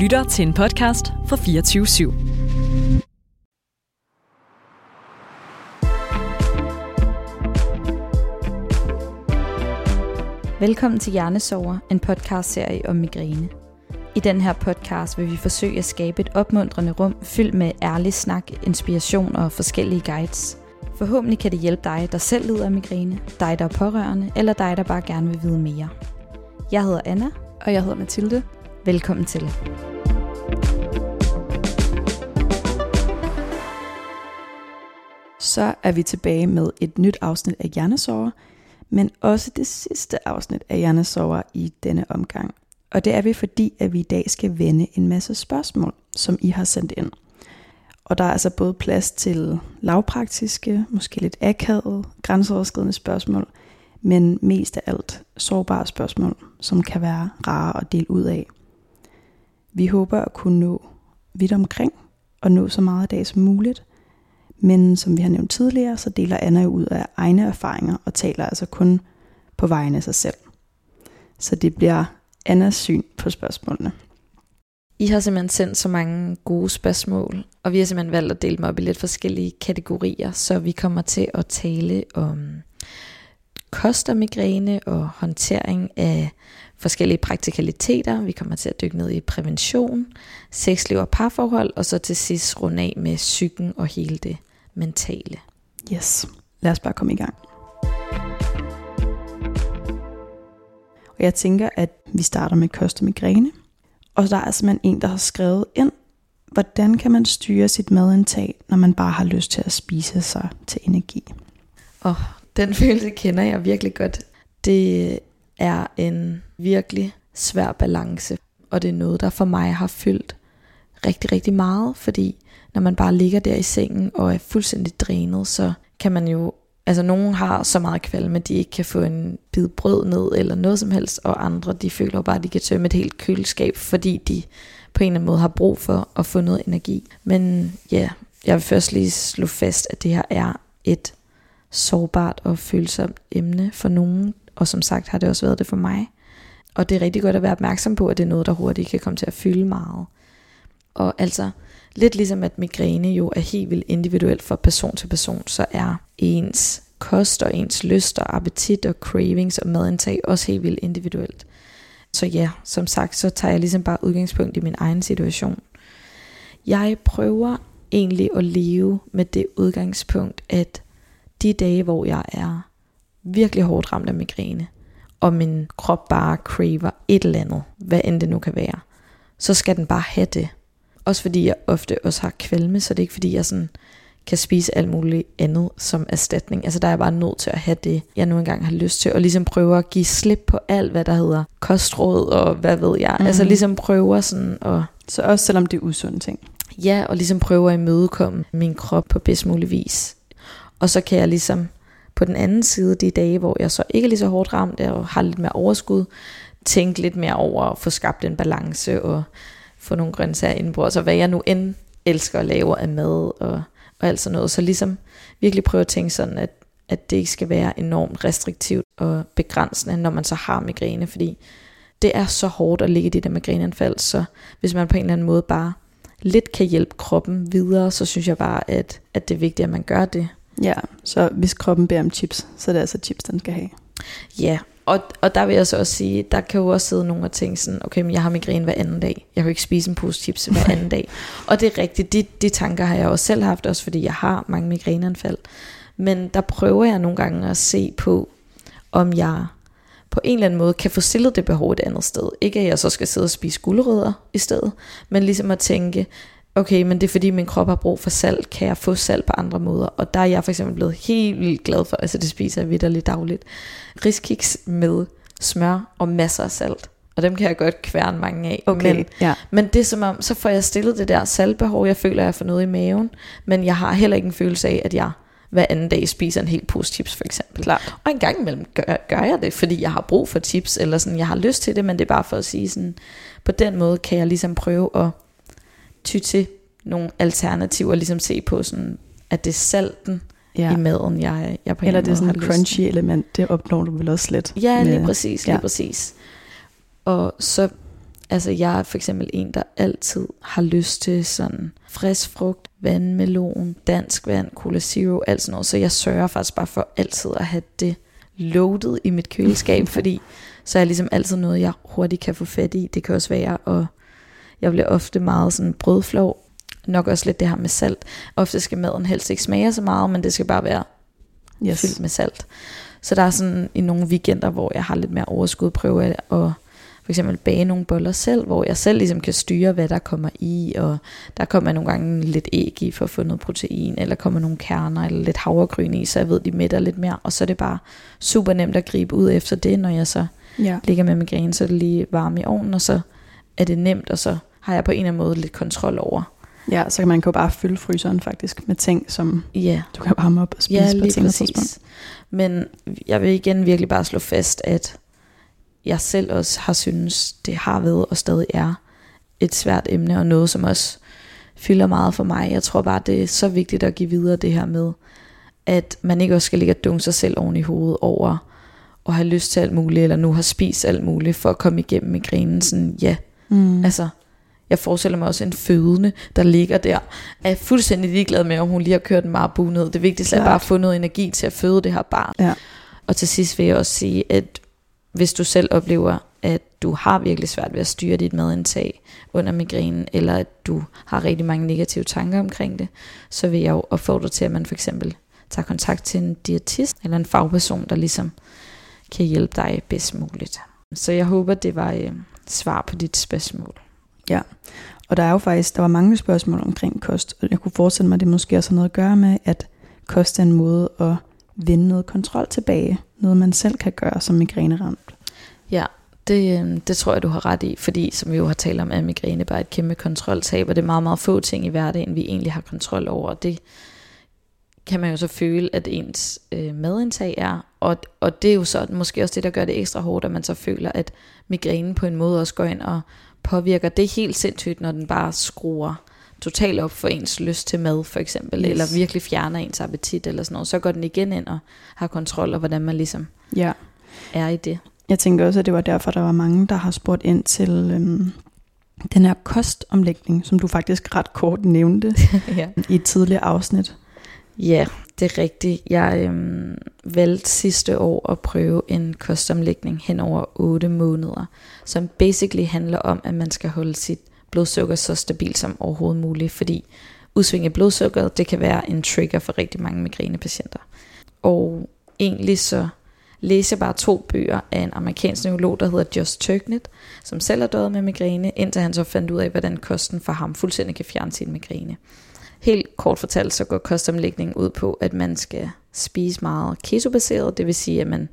lytter til en podcast fra 24 /7. Velkommen til Hjernesover, en podcastserie om migræne. I den her podcast vil vi forsøge at skabe et opmuntrende rum fyldt med ærlig snak, inspiration og forskellige guides. Forhåbentlig kan det hjælpe dig, der selv lider af migræne, dig, der er pårørende, eller dig, der bare gerne vil vide mere. Jeg hedder Anna. Og jeg hedder Mathilde. Velkommen til. Så er vi tilbage med et nyt afsnit af Hjernesover, men også det sidste afsnit af Hjernesover i denne omgang. Og det er vi, fordi at vi i dag skal vende en masse spørgsmål, som I har sendt ind. Og der er altså både plads til lavpraktiske, måske lidt akavede, grænseoverskridende spørgsmål, men mest af alt sårbare spørgsmål, som kan være rare at dele ud af. Vi håber at kunne nå vidt omkring og nå så meget af dag som muligt, men som vi har nævnt tidligere, så deler Anna ud af egne erfaringer og taler altså kun på vegne af sig selv. Så det bliver Annas syn på spørgsmålene. I har simpelthen sendt så mange gode spørgsmål, og vi har simpelthen valgt at dele dem op i lidt forskellige kategorier, så vi kommer til at tale om kost og migræne og håndtering af forskellige praktikaliteter. Vi kommer til at dykke ned i prævention, sexliv og parforhold, og så til sidst runde af med psyken og hele det mentale. Yes, lad os bare komme i gang. Og jeg tænker, at vi starter med kost og migræne. Og der er simpelthen en, der har skrevet ind, hvordan kan man styre sit madindtag, når man bare har lyst til at spise sig til energi? Og oh, den følelse kender jeg virkelig godt. Det er en virkelig svær balance, og det er noget, der for mig har fyldt rigtig, rigtig meget, fordi når man bare ligger der i sengen og er fuldstændig drænet, så kan man jo, altså nogen har så meget kvalme, at de ikke kan få en bid brød ned eller noget som helst, og andre de føler bare, at de kan tømme et helt køleskab, fordi de på en eller anden måde har brug for at få noget energi. Men ja, jeg vil først lige slå fast, at det her er et sårbart og følsomt emne for nogen, og som sagt har det også været det for mig. Og det er rigtig godt at være opmærksom på, at det er noget, der hurtigt kan komme til at fylde meget. Og altså, lidt ligesom at migræne jo er helt vildt individuelt fra person til person, så er ens kost og ens lyst og appetit og cravings og madindtag også helt vildt individuelt. Så ja, som sagt, så tager jeg ligesom bare udgangspunkt i min egen situation. Jeg prøver egentlig at leve med det udgangspunkt, at de dage, hvor jeg er virkelig hårdt ramt af migræne, og min krop bare craver et eller andet, hvad end det nu kan være, så skal den bare have det. Også fordi jeg ofte også har kvalme, så det er ikke fordi jeg sådan kan spise alt muligt andet som erstatning. Altså der er jeg bare nødt til at have det, jeg nu engang har lyst til, og ligesom prøve at give slip på alt, hvad der hedder kostråd og hvad ved jeg. Mm. Altså ligesom prøver sådan at... Så også selvom det er usunde ting? Ja, og ligesom prøver at imødekomme min krop på bedst mulig vis. Og så kan jeg ligesom på den anden side, de dage, hvor jeg så ikke er lige så hårdt ramt og har lidt mere overskud, tænke lidt mere over at få skabt en balance og få nogle grøntsager indenbords, altså hvad jeg nu end elsker at lave af mad og, og alt sådan noget. Så ligesom virkelig prøve at tænke sådan, at, at det ikke skal være enormt restriktivt og begrænsende, når man så har migræne, fordi det er så hårdt at ligge i det der migræneanfald, så hvis man på en eller anden måde bare lidt kan hjælpe kroppen videre, så synes jeg bare, at, at det er vigtigt, at man gør det. Ja, så hvis kroppen beder om chips, så er det altså chips, den skal have. Ja, og, og der vil jeg så også sige, der kan jo også sidde nogle og tænke sådan, okay, men jeg har migræne hver anden dag. Jeg kan jo ikke spise en pose chips hver anden dag. Og det er rigtigt, de, de tanker har jeg også selv haft, også fordi jeg har mange migræneanfald. Men der prøver jeg nogle gange at se på, om jeg på en eller anden måde kan få stillet det behov et andet sted. Ikke at jeg så skal sidde og spise guldrødder i stedet, men ligesom at tænke, okay, men det er fordi min krop har brug for salt, kan jeg få salt på andre måder? Og der er jeg for eksempel blevet helt vildt glad for, altså det spiser jeg vidderligt dagligt, riskiks med smør og masser af salt. Og dem kan jeg godt kværne mange af. Okay, men, ja. men det er som om, så får jeg stillet det der saltbehov, jeg føler, jeg får noget i maven, men jeg har heller ikke en følelse af, at jeg hver anden dag spiser en helt pose chips for eksempel. Klart. Og en gang imellem gør, gør jeg det, fordi jeg har brug for chips, eller sådan, jeg har lyst til det, men det er bare for at sige sådan, på den måde kan jeg ligesom prøve at ty til nogle alternativer, ligesom se på sådan, at det er salten ja. i maden, jeg, jeg på Eller det er sådan et crunchy element, det opnår du vel også lidt. Ja, lige præcis, lige ja. præcis. Og så Altså jeg er for eksempel en, der altid har lyst til sådan frisk frugt, vandmelon, dansk vand, cola zero, alt sådan noget. Så jeg sørger faktisk bare for altid at have det loaded i mit køleskab, fordi så er ligesom altid noget, jeg hurtigt kan få fat i. Det kan også være, og jeg bliver ofte meget sådan brødflov. Nok også lidt det her med salt. Ofte skal maden helst ikke smage så meget, men det skal bare være yes. fyldt med salt. Så der er sådan i nogle weekender, hvor jeg har lidt mere overskud, prøve at for eksempel bage nogle boller selv, hvor jeg selv ligesom kan styre, hvad der kommer i, og der kommer nogle gange lidt æg i for at få noget protein, eller kommer nogle kerner, eller lidt havregryn i, så jeg ved, de mætter lidt mere, og så er det bare super nemt at gribe ud efter det, når jeg så ja. ligger med migræne, så er det lige varme i ovnen, og så er det nemt, og så har jeg på en eller anden måde lidt kontrol over. Ja, så kan man jo bare fylde fryseren faktisk med ting, som ja. du kan varme op og spise ja, på et tidspunkt. Men jeg vil igen virkelig bare slå fast, at jeg selv også har synes, det har været og stadig er et svært emne, og noget, som også fylder meget for mig. Jeg tror bare, det er så vigtigt at give videre det her med, at man ikke også skal ligge og dunke sig selv oven i hovedet over, og have lyst til alt muligt, eller nu har spist alt muligt, for at komme igennem migrænen. Sådan, ja, mm. altså, jeg forestiller mig også en fødende, der ligger der, er fuldstændig ligeglad med, om hun lige har kørt en marabu ned. Det vigtigste er bare at få noget energi til at føde det her barn. Ja. Og til sidst vil jeg også sige, at hvis du selv oplever, at du har virkelig svært ved at styre dit madindtag under migrænen, eller at du har rigtig mange negative tanker omkring det, så vil jeg jo opfordre til, at man for eksempel tager kontakt til en diætist eller en fagperson, der ligesom kan hjælpe dig bedst muligt. Så jeg håber, det var øh, svar på dit spørgsmål. Ja, og der er jo faktisk, der var mange spørgsmål omkring kost, og jeg kunne forestille mig, at det måske også har noget at gøre med, at kost er en måde at vinde noget kontrol tilbage. Noget man selv kan gøre som migræneramt. Ja, det, øh, det tror jeg, du har ret i, fordi som vi jo har talt om, er migræne bare et kæmpe kontroltab, og det er meget, meget få ting i hverdagen, vi egentlig har kontrol over. Det kan man jo så føle, at ens øh, madindtag er, og, og det er jo så måske også det, der gør det ekstra hårdt, at man så føler, at migrænen på en måde også går ind og påvirker. Det helt sindssygt, når den bare skruer totalt op for ens lyst til mad, for eksempel, yes. eller virkelig fjerner ens appetit, eller sådan noget, så går den igen ind og har kontrol over, hvordan man ligesom ja. er i det. Jeg tænker også, at det var derfor, der var mange, der har spurgt ind til øhm, den her kostomlægning, som du faktisk ret kort nævnte ja. i et tidligere afsnit. Ja, det er rigtigt. Jeg øhm, valgte sidste år at prøve en kostomlægning hen over 8 måneder, som basically handler om, at man skal holde sit blodsukker så stabilt som overhovedet muligt, fordi udsving af blodsukkeret, det kan være en trigger for rigtig mange migrænepatienter. Og egentlig så læser jeg bare to bøger af en amerikansk neurolog, der hedder Just Turknet, som selv har døjet med migræne, indtil han så fandt ud af, hvordan kosten for ham fuldstændig kan fjerne sin migræne. Helt kort fortalt, så går kostomlægningen ud på, at man skal spise meget keto-baseret, det vil sige, at man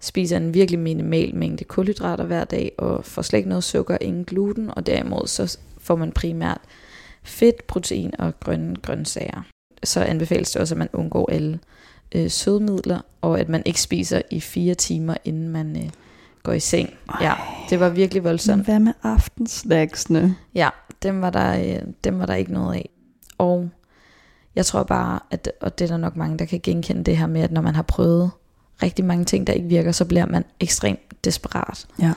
spiser en virkelig minimal mængde kulhydrater hver dag, og får slet ikke noget sukker, ingen gluten, og derimod så får man primært fedt, protein og grønne grøntsager. Så anbefales det også, at man undgår alle øh, sødmidler, og at man ikke spiser i fire timer, inden man øh, går i seng. Ej, ja, det var virkelig voldsomt. Men hvad med aftensnacksene? Ja, dem var, der, øh, dem var der ikke noget af. Og jeg tror bare, at, og det er der nok mange, der kan genkende det her med, at når man har prøvet rigtig mange ting, der ikke virker, så bliver man ekstremt desperat. Ja.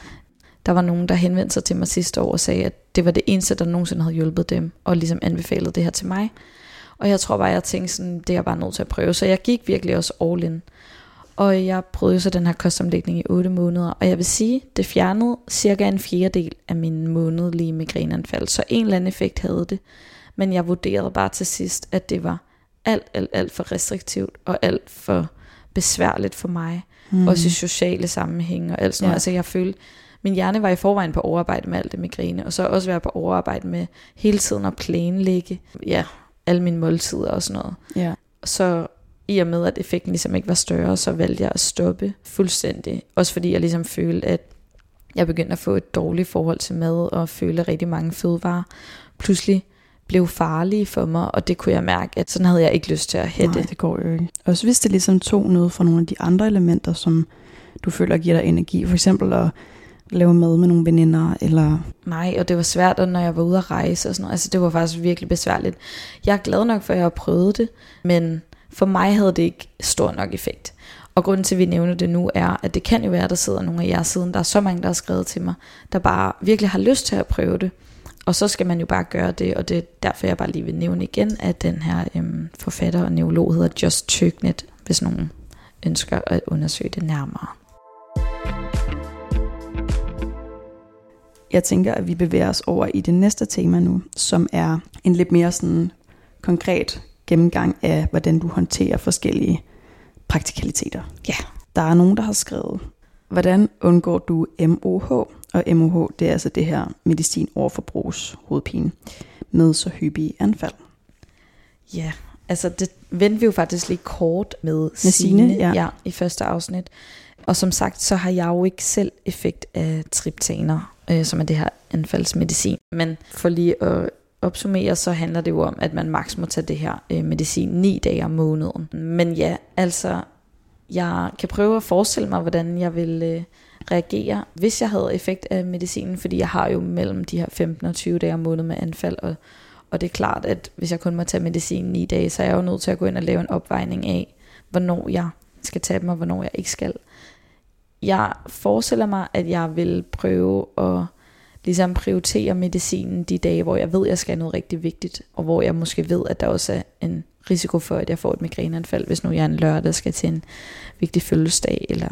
Der var nogen, der henvendte sig til mig sidste år og sagde, at det var det eneste, der nogensinde havde hjulpet dem, og ligesom anbefalet det her til mig. Og jeg tror bare, jeg tænkte sådan, det er jeg bare nødt til at prøve. Så jeg gik virkelig også all in. Og jeg prøvede så den her kostomlægning i 8 måneder. Og jeg vil sige, det fjernede cirka en fjerdedel af min månedlige migræneanfald. Så en eller anden effekt havde det. Men jeg vurderede bare til sidst, at det var alt, alt, alt for restriktivt og alt for besværligt for mig. Mm. Også i sociale sammenhænge og alt sådan ja. noget. Altså jeg følte, min hjerne var i forvejen på overarbejde med alt det migræne, og så også være på overarbejde med hele tiden at planlægge, ja, alle mine måltider og sådan noget. Ja. Så i og med, at effekten ligesom ikke var større, så valgte jeg at stoppe fuldstændig. Også fordi jeg ligesom følte, at jeg begyndte at få et dårligt forhold til mad, og føle rigtig mange fødevarer pludselig blev farlige for mig, og det kunne jeg mærke, at sådan havde jeg ikke lyst til at hætte. Nej, det går jo ikke. Også hvis det ligesom tog noget fra nogle af de andre elementer, som du føler giver dig energi, for eksempel at lave mad med nogle veninder, eller... Nej, og det var svært, når jeg var ude at rejse og sådan noget. Altså, det var faktisk virkelig besværligt. Jeg er glad nok for, at jeg har prøvet det, men for mig havde det ikke stor nok effekt. Og grunden til, at vi nævner det nu, er, at det kan jo være, at der sidder nogle af jer siden. Der er så mange, der har skrevet til mig, der bare virkelig har lyst til at prøve det. Og så skal man jo bare gøre det, og det er derfor, jeg bare lige vil nævne igen, at den her øhm, forfatter og neurolog hedder Just Tøgnet, hvis nogen ønsker at undersøge det nærmere. Jeg tænker, at vi bevæger os over i det næste tema nu, som er en lidt mere sådan konkret gennemgang af, hvordan du håndterer forskellige praktikaliteter. Ja. Der er nogen, der har skrevet, hvordan undgår du MOH? Og MOH, det er altså det her medicin overforbrugs hovedpine med så hyppige anfald. Ja, altså det vendte vi jo faktisk lige kort med, med Signe, ja. ja, i første afsnit. Og som sagt, så har jeg jo ikke selv effekt af triptaner, øh, som er det her anfaldsmedicin. Men for lige at opsummere, så handler det jo om, at man maks må tage det her øh, medicin 9 dage om måneden. Men ja, altså, jeg kan prøve at forestille mig, hvordan jeg vil øh, reagere, hvis jeg havde effekt af medicinen, fordi jeg har jo mellem de her 15 og 20 dage om måneden med anfald, og, og det er klart, at hvis jeg kun må tage medicinen 9 dage, så er jeg jo nødt til at gå ind og lave en opvejning af, hvornår jeg skal tage dem, og hvornår jeg ikke skal. Jeg forestiller mig, at jeg vil prøve at ligesom prioritere medicinen de dage, hvor jeg ved, at jeg skal have noget rigtig vigtigt, og hvor jeg måske ved, at der også er en risiko for, at jeg får et migræneanfald, hvis nu jeg en lørdag skal til en vigtig fødselsdag, eller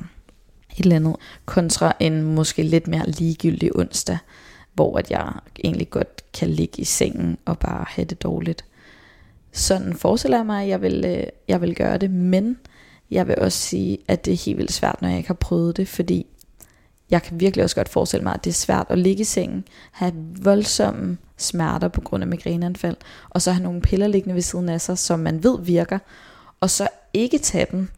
et eller andet, kontra en måske lidt mere ligegyldig onsdag, hvor at jeg egentlig godt kan ligge i sengen og bare have det dårligt. Sådan forestiller jeg mig, at jeg vil, øh, jeg vil gøre det, men jeg vil også sige, at det er helt vildt svært, når jeg ikke har prøvet det, fordi jeg kan virkelig også godt forestille mig, at det er svært at ligge i sengen, have voldsomme smerter på grund af migræneanfald, og så have nogle piller liggende ved siden af sig, som man ved virker, og så ikke tage dem.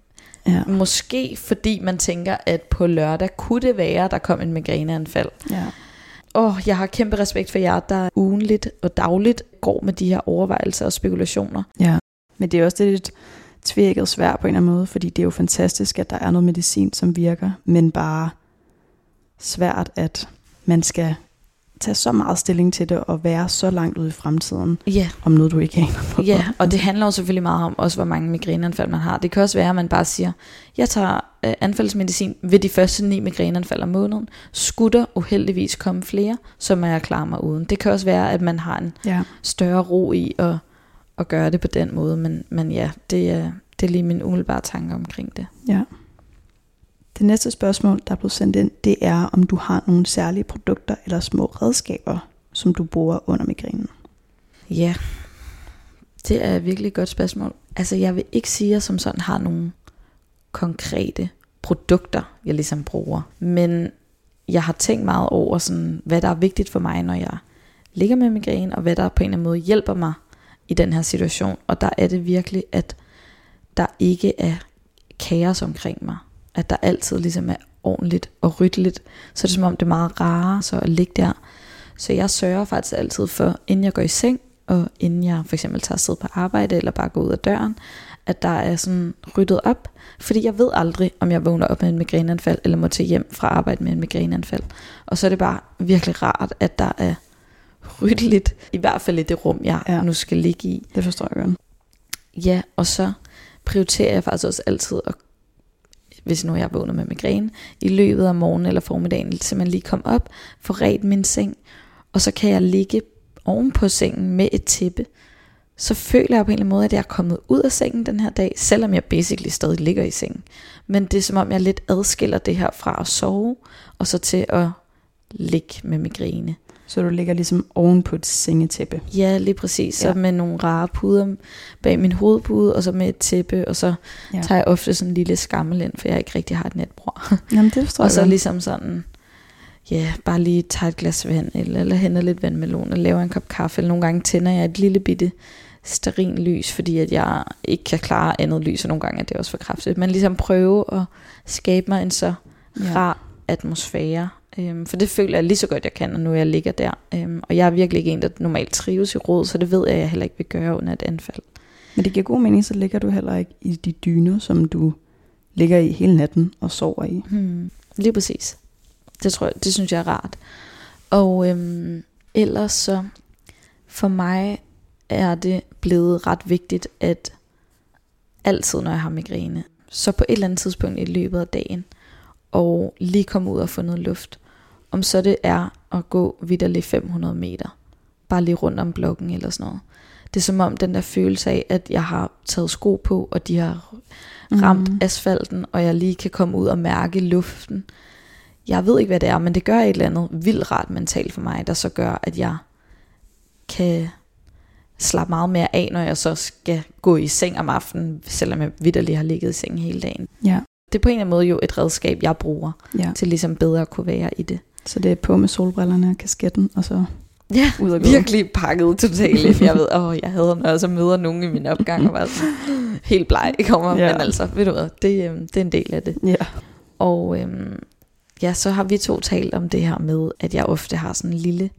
Ja. Måske fordi man tænker, at på lørdag kunne det være, der kom en migræneanfald. ja. Åh, oh, jeg har kæmpe respekt for jer, der ugenligt og dagligt går med de her overvejelser og spekulationer. Ja, men det er også lidt tvækket svært på en eller anden måde, fordi det er jo fantastisk, at der er noget medicin, som virker, men bare svært, at man skal tage så meget stilling til det og være så langt ude i fremtiden Ja, om noget, du ikke aner på. ja, og det handler jo selvfølgelig meget om også, hvor mange migræneanfald man har. Det kan også være, at man bare siger, jeg tager øh, anfaldsmedicin ved de første ni migræneanfald om måneden. Skulle der uheldigvis komme flere, så må jeg klare mig uden. Det kan også være, at man har en Ja. større ro i at, at gøre det på den måde, men, men ja, det er, det er lige min umiddelbare tanke omkring det. ja. Det næste spørgsmål, der er blevet sendt ind, det er, om du har nogle særlige produkter eller små redskaber, som du bruger under migrænen. Ja, det er et virkelig godt spørgsmål. Altså jeg vil ikke sige, at jeg som sådan har nogle konkrete produkter, jeg ligesom bruger. Men jeg har tænkt meget over, sådan, hvad der er vigtigt for mig, når jeg ligger med migræne, og hvad der på en eller anden måde hjælper mig i den her situation. Og der er det virkelig, at der ikke er kaos omkring mig. At der altid ligesom er ordentligt og ryddeligt. Så er det som om, det er meget rarere så at ligge der. Så jeg sørger faktisk altid for, inden jeg går i seng, og inden jeg for eksempel tager afsted på arbejde, eller bare går ud af døren, at der er sådan ryddet op. Fordi jeg ved aldrig, om jeg vågner op med en migræneanfald, eller må tage hjem fra arbejde med en migræneanfald. Og så er det bare virkelig rart, at der er ryddeligt, i hvert fald i det rum, jeg ja. nu skal ligge i. Det forstår jeg godt. Ja, og så prioriterer jeg faktisk også altid, at, hvis nu jeg vågner med migræne, i løbet af morgenen eller formiddagen, simpelthen lige komme op, få ret min seng, og så kan jeg ligge oven på sengen med et tæppe. Så føler jeg på en eller anden måde, at jeg er kommet ud af sengen den her dag, selvom jeg basically stadig ligger i sengen. Men det er som om, jeg lidt adskiller det her fra at sove, og så til at ligge med migræne. Så du ligger ligesom oven på et sengetæppe. Ja, lige præcis. Så Ja. med nogle rare puder bag min hovedpude, og så med et tæppe, og så Ja. ja. tager jeg ofte sådan en lille skammel ind, for jeg ikke rigtig har et netbord. Jamen det forstår og så ligesom sådan, ja, bare lige tage et glas vand, eller, eller hente lidt vandmelon, og lave en kop kaffe, eller nogle gange tænder jeg et lille bitte sterin lys, fordi at jeg ikke kan klare andet lys, og nogle gange er det også for kraftigt. Men ligesom prøve at skabe mig en så Ja. rar atmosfære. Øhm, for det føler jeg lige så godt, jeg kan, når nu jeg ligger der. Øhm, og jeg er virkelig ikke en, der normalt trives i råd, så det ved jeg, at jeg heller ikke vil gøre under et anfald. Men det giver god mening, så ligger du heller ikke i de dyner, som du ligger i hele natten og sover i. Hmm. Lige præcis. Det tror jeg, det synes jeg er rart. Og øhm, ellers så, for mig er det blevet ret vigtigt, at altid når jeg har migræne, så på et eller andet tidspunkt i løbet af dagen, og lige komme ud og få noget luft, om så det er at gå vidderligt 500 meter, bare lige rundt om blokken eller sådan noget. Det er som om den der følelse af, at jeg har taget sko på, og de har ramt Mhm. mm. asfalten, og jeg lige kan komme ud og mærke luften. Jeg ved ikke, hvad det er, men det gør et eller andet vildt rart mentalt for mig, der så gør, at jeg kan slappe meget mere af, når jeg så skal gå i seng om aftenen, selvom jeg vidderligt har ligget i sengen hele dagen. Ja, Det er på en eller anden måde jo et redskab, jeg bruger ja. til ligesom bedre at kunne være i det. Så det er på med solbrillerne og kasketten, og så Ja, ud og gå. virkelig pakket totalt. Jeg ved, åh, jeg havde når jeg så møder nogen i min opgang, og var sådan, helt bleg kommer, Ja. men altså, ved du hvad, det, øhm, det er en del af det. Ja. Og øhm, ja, så har vi to talt om det her med, at jeg ofte har sådan en lille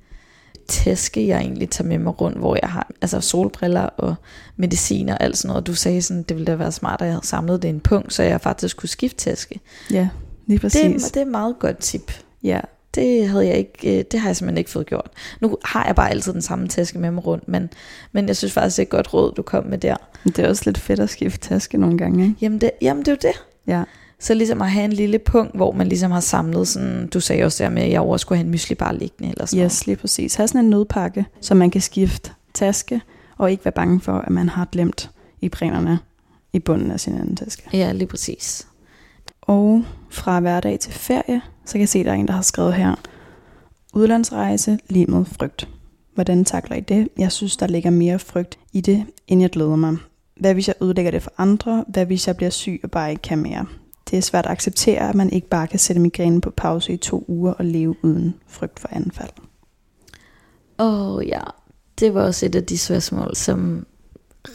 taske, jeg egentlig tager med mig rundt, hvor jeg har altså solbriller og medicin og alt sådan noget. Du sagde sådan, det ville da være smart, at jeg havde samlet det i en punkt, så jeg faktisk kunne skifte taske. ja, lige præcis. Det, det er et meget godt tip. Ja, Det havde jeg ikke, øh, det har jeg simpelthen ikke fået gjort. Nu har jeg bare altid den samme taske med mig rundt, men, men jeg synes faktisk, det er et godt råd, du kom med der. det er også lidt fedt at skifte taske nogle gange, ikke? Jamen det, jamen det er jo det. Ja, Så ligesom at have en lille punkt, hvor man ligesom har samlet sådan, du sagde også der med, at jeg over skulle have en mysli bare liggende eller sådan yes, lige præcis. Ha' sådan en nødpakke, så man kan skifte taske, og ikke være bange for, at man har glemt i brænerne i bunden af sin anden taske. Ja, lige præcis. Og fra hverdag til ferie, så kan jeg se, at der er en, der har skrevet her, udlandsrejse lige med frygt. Hvordan takler I det? Jeg synes, der ligger mere frygt i det, end jeg glæder mig. Hvad hvis jeg ødelægger det for andre? Hvad hvis jeg bliver syg og bare ikke kan mere? Det er svært at acceptere, at man ikke bare kan sætte migrænen på pause i to uger og leve uden frygt for anfald. Åh oh, ja, det var også et af de spørgsmål, som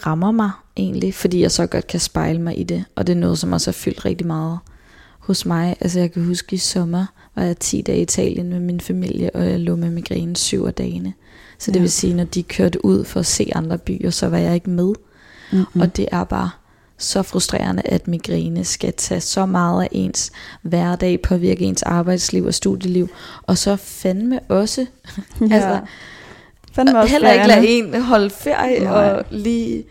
rammer mig egentlig, fordi jeg så godt kan spejle mig i det, og det er noget, som også har fyldt rigtig meget hos mig. Altså jeg kan huske i sommer, var jeg 10 dage i Italien med min familie, og jeg lå med migræne syv af dagene. Så det Ja. vil sige, når de kørte ud for at se andre byer, så var jeg ikke med. Mm-hmm. Og det er bare så frustrerende, at migræne skal tage så meget af ens hverdag, påvirke ens arbejdsliv og studieliv, og så fandme også ja. altså, Fandme også heller ikke lade en holde ferie Nej. og lige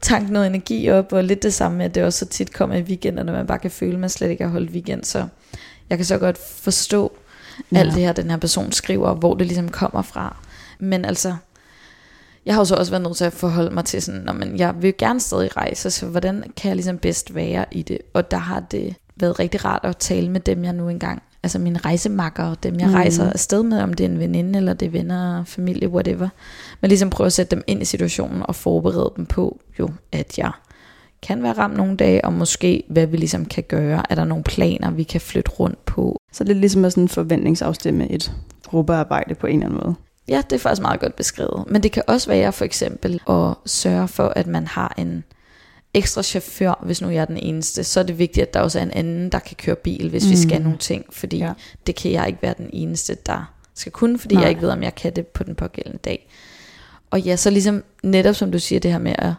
tanke noget energi op, og lidt det samme med, at det også så tit kommer i weekender, når man bare kan føle, at man slet ikke har holdt weekend, så jeg kan så godt forstå ja. alt det her, den her person skriver, hvor det ligesom kommer fra. Men altså, jeg har jo så også været nødt til at forholde mig til sådan, "Nå, men jeg vil gerne stadig rejse, så hvordan kan jeg ligesom bedst være i det? Og der har det været rigtig rart at tale med dem, jeg nu engang, altså mine rejsemakker, dem jeg Mm. rejser afsted med, om det er en veninde, eller det er venner, familie, whatever. Men ligesom prøve at sætte dem ind i situationen, og forberede dem på, jo, at jeg kan være ramt nogle dage, og måske hvad vi ligesom kan gøre. Er der nogle planer, vi kan flytte rundt på? Så det er ligesom at sådan forventningsafstemme et gruppearbejde på en eller anden måde. Ja, det er faktisk meget godt beskrevet. Men det kan også være for eksempel at sørge for, at man har en ekstra chauffør, hvis nu jeg er den eneste. Så er det vigtigt, at der også er en anden, der kan køre bil, hvis mm. vi Mm. skal nogle ting. Fordi Ja. det kan jeg ikke være den eneste, der skal kunne, fordi Nej. Jeg ikke ved, om jeg kan det på den pågældende dag. Og ja, så ligesom netop som du siger, det her med at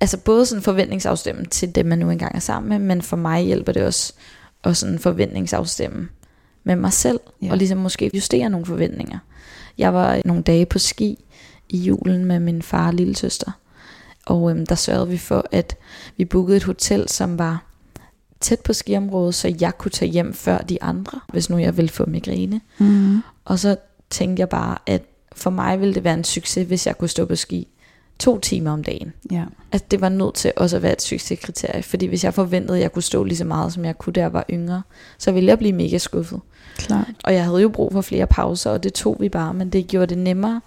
altså både sådan forventningsafstemme til dem, man nu engang er sammen med, men for mig hjælper det også at sådan forventningsafstemme med mig selv, ja. og ligesom måske justere nogle forventninger. Jeg var nogle dage på ski i julen med min far og lille søster, og øhm, der sørgede vi for, at vi bookede et hotel, som var tæt på skiområdet, så jeg kunne tage hjem før de andre, hvis nu jeg ville få migræne. Mm. Og så tænkte jeg bare, at for mig ville det være en succes, hvis jeg kunne stå på ski to timer om dagen. Ja. Altså det var nødt til også at være et succeskriterie, fordi hvis jeg forventede, at jeg kunne stå lige så meget, som jeg kunne, da jeg var yngre, så ville jeg blive mega skuffet. Klart. Og jeg havde jo brug for flere pauser, og det tog vi bare, men det gjorde det nemmere,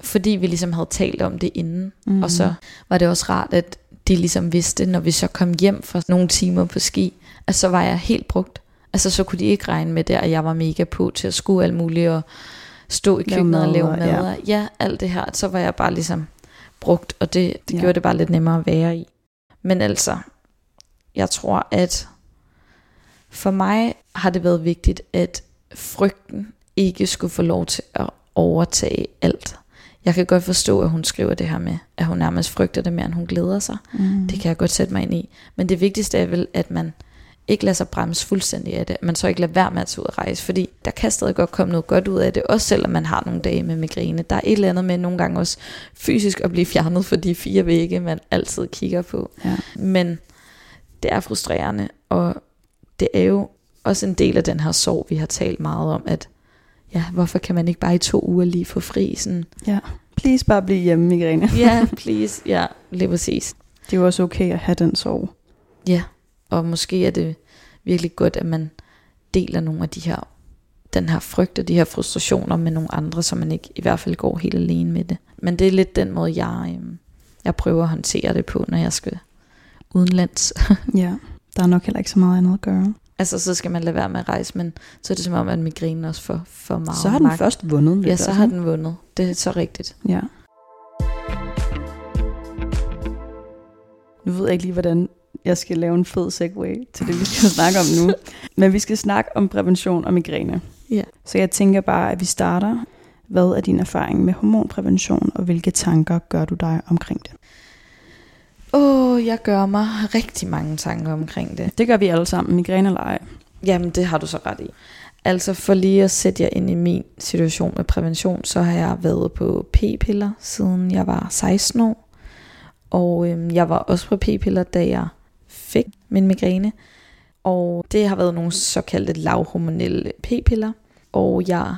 fordi vi ligesom havde talt om det inden. Mm. Og så var det også rart, at de ligesom vidste, når vi så kom hjem fra nogle timer på ski, at så var jeg helt brugt. Altså så kunne de ikke regne med det, at jeg var mega på til at skue alt muligt, og stå i køkkenet og lave mad. ja. Ja. alt det her. Så var jeg bare ligesom brugt, og det, det ja. gjorde det bare lidt nemmere at være i. Men altså, jeg tror, at for mig har det været vigtigt, at frygten ikke skulle få lov til at overtage alt. Jeg kan godt forstå, at hun skriver det her med, at hun nærmest frygter det mere, end hun glæder sig. Mm. Det kan jeg godt sætte mig ind i. Men det vigtigste er vel, at man ikke lader sig bremse fuldstændig af det. Man så ikke lader være med at tage ud og rejse. Fordi der kan stadig godt komme noget godt ud af det. Også selvom man har nogle dage med migræne. Der er et eller andet med nogle gange også fysisk at blive fjernet for de fire vægge, man altid kigger på. Ja. Men det er frustrerende, og det er jo også en del af den her sorg, vi har talt meget om, at ja, hvorfor kan man ikke bare i to uger lige få fri? Sådan, Ja. Please bare blive hjemme, Migrene. ja, please, ja, lige præcis. Det er jo også okay at have den sorg. Ja, og måske er det virkelig godt, at man deler nogle af de her, den her frygt og de her frustrationer med nogle andre, så man ikke i hvert fald går helt alene med det. Men det er lidt den måde, jeg, øhm, jeg prøver at håndtere det på, når jeg skal udenlands. Ja. Der er nok heller ikke så meget andet at gøre. Altså, så skal man lade være med at rejse, men så er det som om, at migrænen også får for meget Så har den magt. først vundet. lidt Ja, så også, har ikke? den vundet. Det er så rigtigt. Ja. Nu ved jeg ikke lige, hvordan jeg skal lave en fed segue til det, vi skal snakke om nu. Men vi skal snakke om prævention og migræne. Ja. Så jeg tænker bare, at vi starter. Hvad er din erfaring med hormonprævention, og hvilke tanker gør du dig omkring det? Åh, oh, jeg gør mig rigtig mange tanker omkring det. Det gør vi alle sammen, migræne eller ej. Jamen, det har du så ret i. Altså for lige at sætte jer ind i min situation med prævention, så har jeg været på p-piller, siden jeg var 16 år. Og øhm, jeg var også på p-piller, da jeg fik min migræne. Og det har været nogle såkaldte lavhormonelle p-piller. Og jeg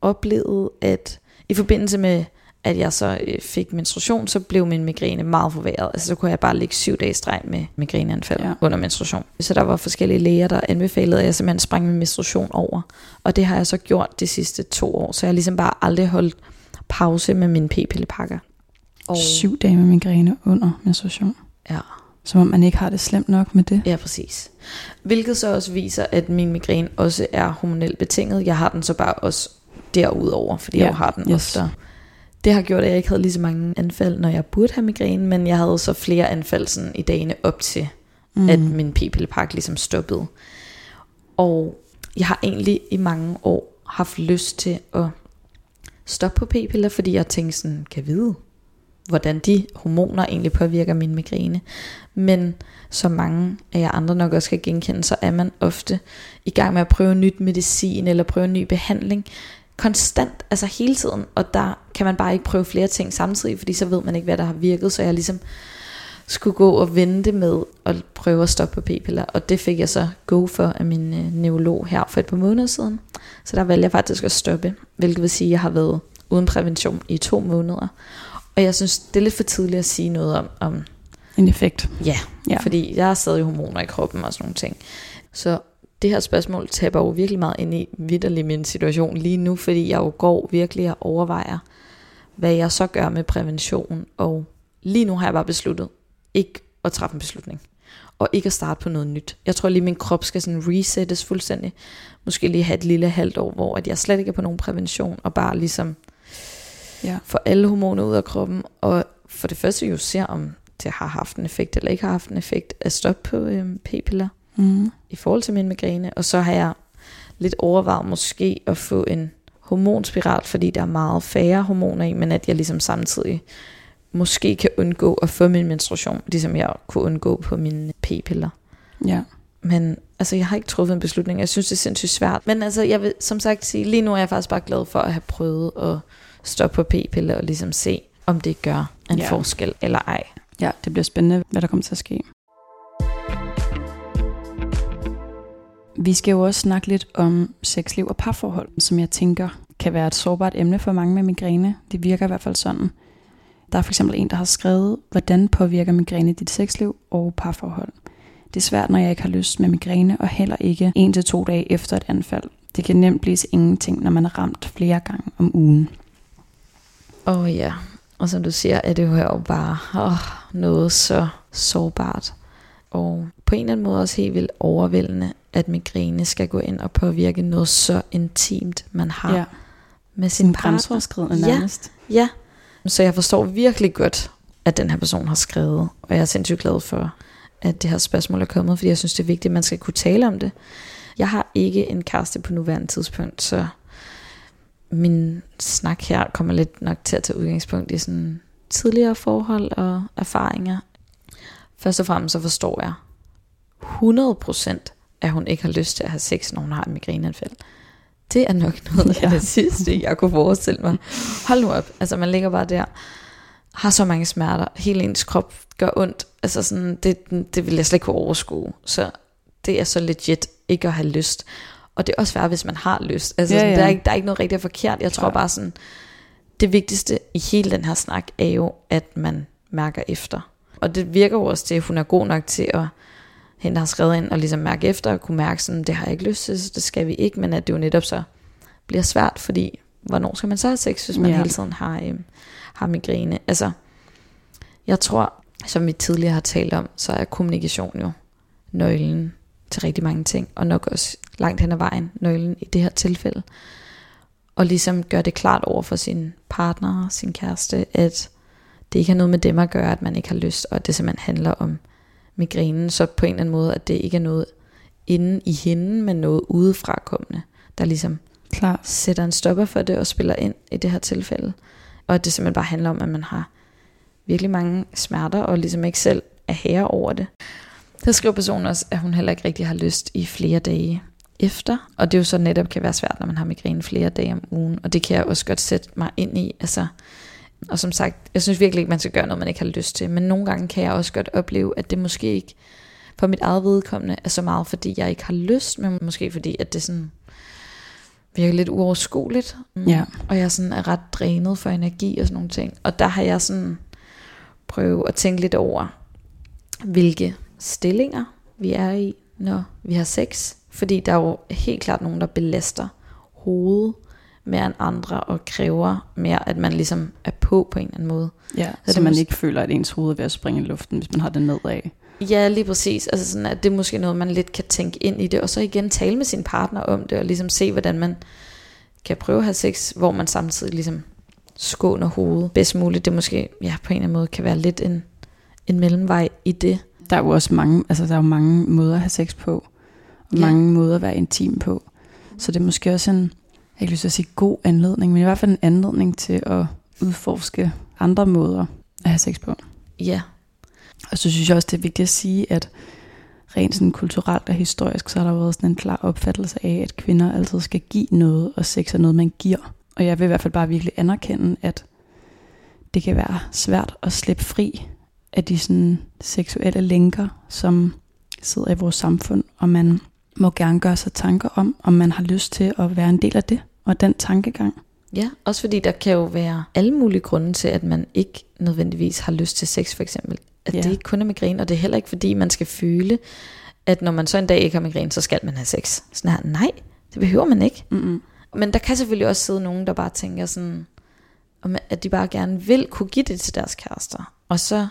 oplevede, at i forbindelse med, at jeg så øh, fik menstruation, så blev min migræne meget forværret. Altså så kunne jeg bare ligge syv dage streg med migræneanfald Ja. under menstruation. Så der var forskellige læger, der anbefalede, at jeg simpelthen sprang min menstruation over. Og det har jeg så gjort de sidste to år, så jeg har ligesom bare aldrig holdt pause med mine p-pillepakker. Og... Syv dage med migræne under menstruation. Ja. Som om man ikke har det slemt nok med det. Ja, præcis. Hvilket så også viser, at min migræne også er hormonelt betinget. Jeg har den så bare også derudover, fordi Ja, ja, jeg jo har den yes. oftere. Det har gjort, at jeg ikke havde lige så mange anfald, når jeg burde have migræne, men jeg havde så flere anfald sådan, i dagene op til, mm. at min p-pillepakke ligesom stoppede. Og jeg har egentlig i mange år haft lyst til at stoppe på p-piller, fordi jeg tænkte sådan, kan vide, hvordan de hormoner egentlig påvirker min migræne. Men som mange af jer andre nok også skal genkende, så er man ofte i gang med at prøve nyt medicin eller prøve en ny behandling. Konstant, altså hele tiden. Og der kan man bare ikke prøve flere ting samtidig, fordi så ved man ikke, hvad der har virket. Så jeg ligesom skulle gå og vente med at prøve at stoppe på p-piller. Og det fik jeg så go for af min øh, neurolog her for et par måneder siden. Så der valgte jeg faktisk at stoppe, hvilket vil sige, at jeg har været uden prævention i to måneder. Og jeg synes, det er lidt for tidligt at sige noget om, om En effekt. Ja, Ja. fordi jeg har stadig hormoner i kroppen og sådan nogle ting. Så det her spørgsmål taber jo virkelig meget ind i vidderlig min situation lige nu, fordi jeg jo går virkelig og overvejer, hvad jeg så gør med prævention. Og lige nu har jeg bare besluttet ikke at træffe en beslutning. Og ikke at starte på noget nyt. Jeg tror lige, min krop skal sådan resettes fuldstændig. Måske lige have et lille halvt år, hvor at jeg slet ikke er på nogen prævention, og bare ligesom Ja. få alle hormoner ud af kroppen, og for det første jo ser, om det har haft en effekt eller ikke har haft en effekt at stoppe på øhm, p-piller Mm. i forhold til min migræne. Og så har jeg lidt overvejet måske at få en hormonspiral, fordi der er meget færre hormoner i, men at jeg ligesom samtidig måske kan undgå at få min menstruation, ligesom jeg kunne undgå på mine p-piller. Ja. Men altså, jeg har ikke truffet en beslutning. Jeg synes, det er sindssygt svært. Men altså, jeg vil som sagt sige, lige nu er jeg faktisk bare glad for at have prøvet at stoppe på p-piller og ligesom se, om det gør en Ja. forskel eller ej. ja, det bliver spændende, hvad der kommer til at ske. Vi skal jo også snakke lidt om sexliv og parforhold, som jeg tænker kan være et sårbart emne for mange med migræne. Det virker i hvert fald sådan. Der er for eksempel en, der har skrevet, hvordan påvirker migræne dit sexliv og parforhold. Det er svært, når jeg ikke har lyst med migræne, og heller ikke en til to dage efter et anfald. Det kan nemt blive ingenting, når man er ramt flere gange om ugen. Åh oh, ja, og som du siger, er det jo her jo bare oh, noget så sårbart. Og på en eller anden måde også helt vildt overvældende, at migræne skal gå ind og påvirke noget så intimt, man har Ja, med sin sin partner. grænseoverskridende Ja. nærmest. Ja, så jeg forstår virkelig godt, at den her person har skrevet, og jeg er sindssygt glad for, at det her spørgsmål er kommet, fordi jeg synes, det er vigtigt, at man skal kunne tale om det. Jeg har ikke en kæreste på nuværende tidspunkt, så min snak her kommer lidt nok til at tage udgangspunkt i sådan tidligere forhold og erfaringer. Først og fremmest så forstår jeg 100% at hun ikke har lyst til at have sex, når hun har en migræneanfald. Det er nok noget Ja. af det sidste, jeg kunne forestille mig. Hold nu op, altså man ligger bare der. har så mange smerter. Hele ens krop gør ondt. Altså sådan, det, det vil jeg slet ikke kunne overskue. Så det er så legit ikke at have lyst. Og det er også værd, hvis man har lyst. Altså, Ja, ja, ja. Der, er ikke, der er ikke noget rigtigt forkert. Jeg tror Klart. bare sådan, det vigtigste i hele den her snak er jo, at man mærker efter. Og det virker jo også til, at hun er god nok til at, hende har skrevet ind og ligesom mærke efter, og kunne mærke sådan, det har jeg ikke lyst til, så det skal vi ikke, men at det jo netop så bliver svært, fordi hvornår skal man så have sex, hvis man Ja. hele tiden har, øhm, har migræne? Altså, jeg tror, som vi tidligere har talt om, så er kommunikation jo nøglen til rigtig mange ting, og nok også langt hen ad vejen nøglen i det her tilfælde. Og ligesom gøre det klart over for sin partner, sin kæreste, at det ikke har noget med dem at gøre, at man ikke har lyst, og at det simpelthen handler om migrænen, så på en eller anden måde, at det ikke er noget inde i hende, men noget udefra kommende, der ligesom Klar. sætter en stopper for det og spiller ind i det her tilfælde. Og at det simpelthen bare handler om, at man har virkelig mange smerter, og ligesom ikke selv er herre over det. Der skriver personen også, at hun heller ikke rigtig har lyst i flere dage efter. Og det jo så netop kan være svært, når man har migræne flere dage om ugen. Og det kan jeg også godt sætte mig ind i. Altså, og som sagt, jeg synes virkelig ikke, man skal gøre noget, man ikke har lyst til. Men nogle gange kan jeg også godt opleve, at det måske ikke for mit eget vedkommende er så meget, fordi jeg ikke har lyst, men måske fordi, at det sådan virker lidt uoverskueligt. Mm. Ja. Og jeg sådan er ret drænet for energi og sådan nogle ting. Og der har jeg sådan prøvet at tænke lidt over, hvilke stillinger vi er i, når vi har sex. Fordi der er jo helt klart nogen, der belaster hovedet mere end andre, og kræver mere, at man ligesom er på på en eller anden måde. Ja, det så man mås- ikke føler, at ens hoved er ved at springe i luften, hvis man har det nedad. Ja, lige præcis. Altså sådan, at det er måske noget, man lidt kan tænke ind i det, og så igen tale med sin partner om det, og ligesom se, hvordan man kan prøve at have sex, hvor man samtidig ligesom skåner hovedet bedst muligt. Det måske, ja, på en eller anden måde kan være lidt en, en mellemvej i det. Der er jo også mange, altså der er jo mange måder at have sex på, og Ja. mange måder at være intim på. Så det er måske også en, jeg ikke lyst til at sige god anledning, men i hvert fald en anledning til at udforske andre måder at have sex på. Ja, Og så synes jeg også, det er vigtigt at sige, at rent sådan kulturelt og historisk, så har der været sådan en klar opfattelse af, at kvinder altid skal give noget, og sex er noget, man giver. Og jeg vil i hvert fald bare virkelig anerkende, at det kan være svært at slippe fri af de sådan seksuelle lænker, som sidder i vores samfund, og man må gerne gøre sig tanker om, om man har lyst til at være en del af det, og den tankegang. ja. Også fordi der kan jo være alle mulige grunde til, at man ikke nødvendigvis har lyst til sex, for eksempel. At Ja. det ikke kun er migræne, og det er heller ikke fordi, man skal føle, at når man så en dag ikke har migræne, så skal man have sex. Sådan her, nej, det behøver man ikke. Mm-mm. Men der kan selvfølgelig også sidde nogen, der bare tænker sådan, at de bare gerne vil kunne give det til deres kærester. Og så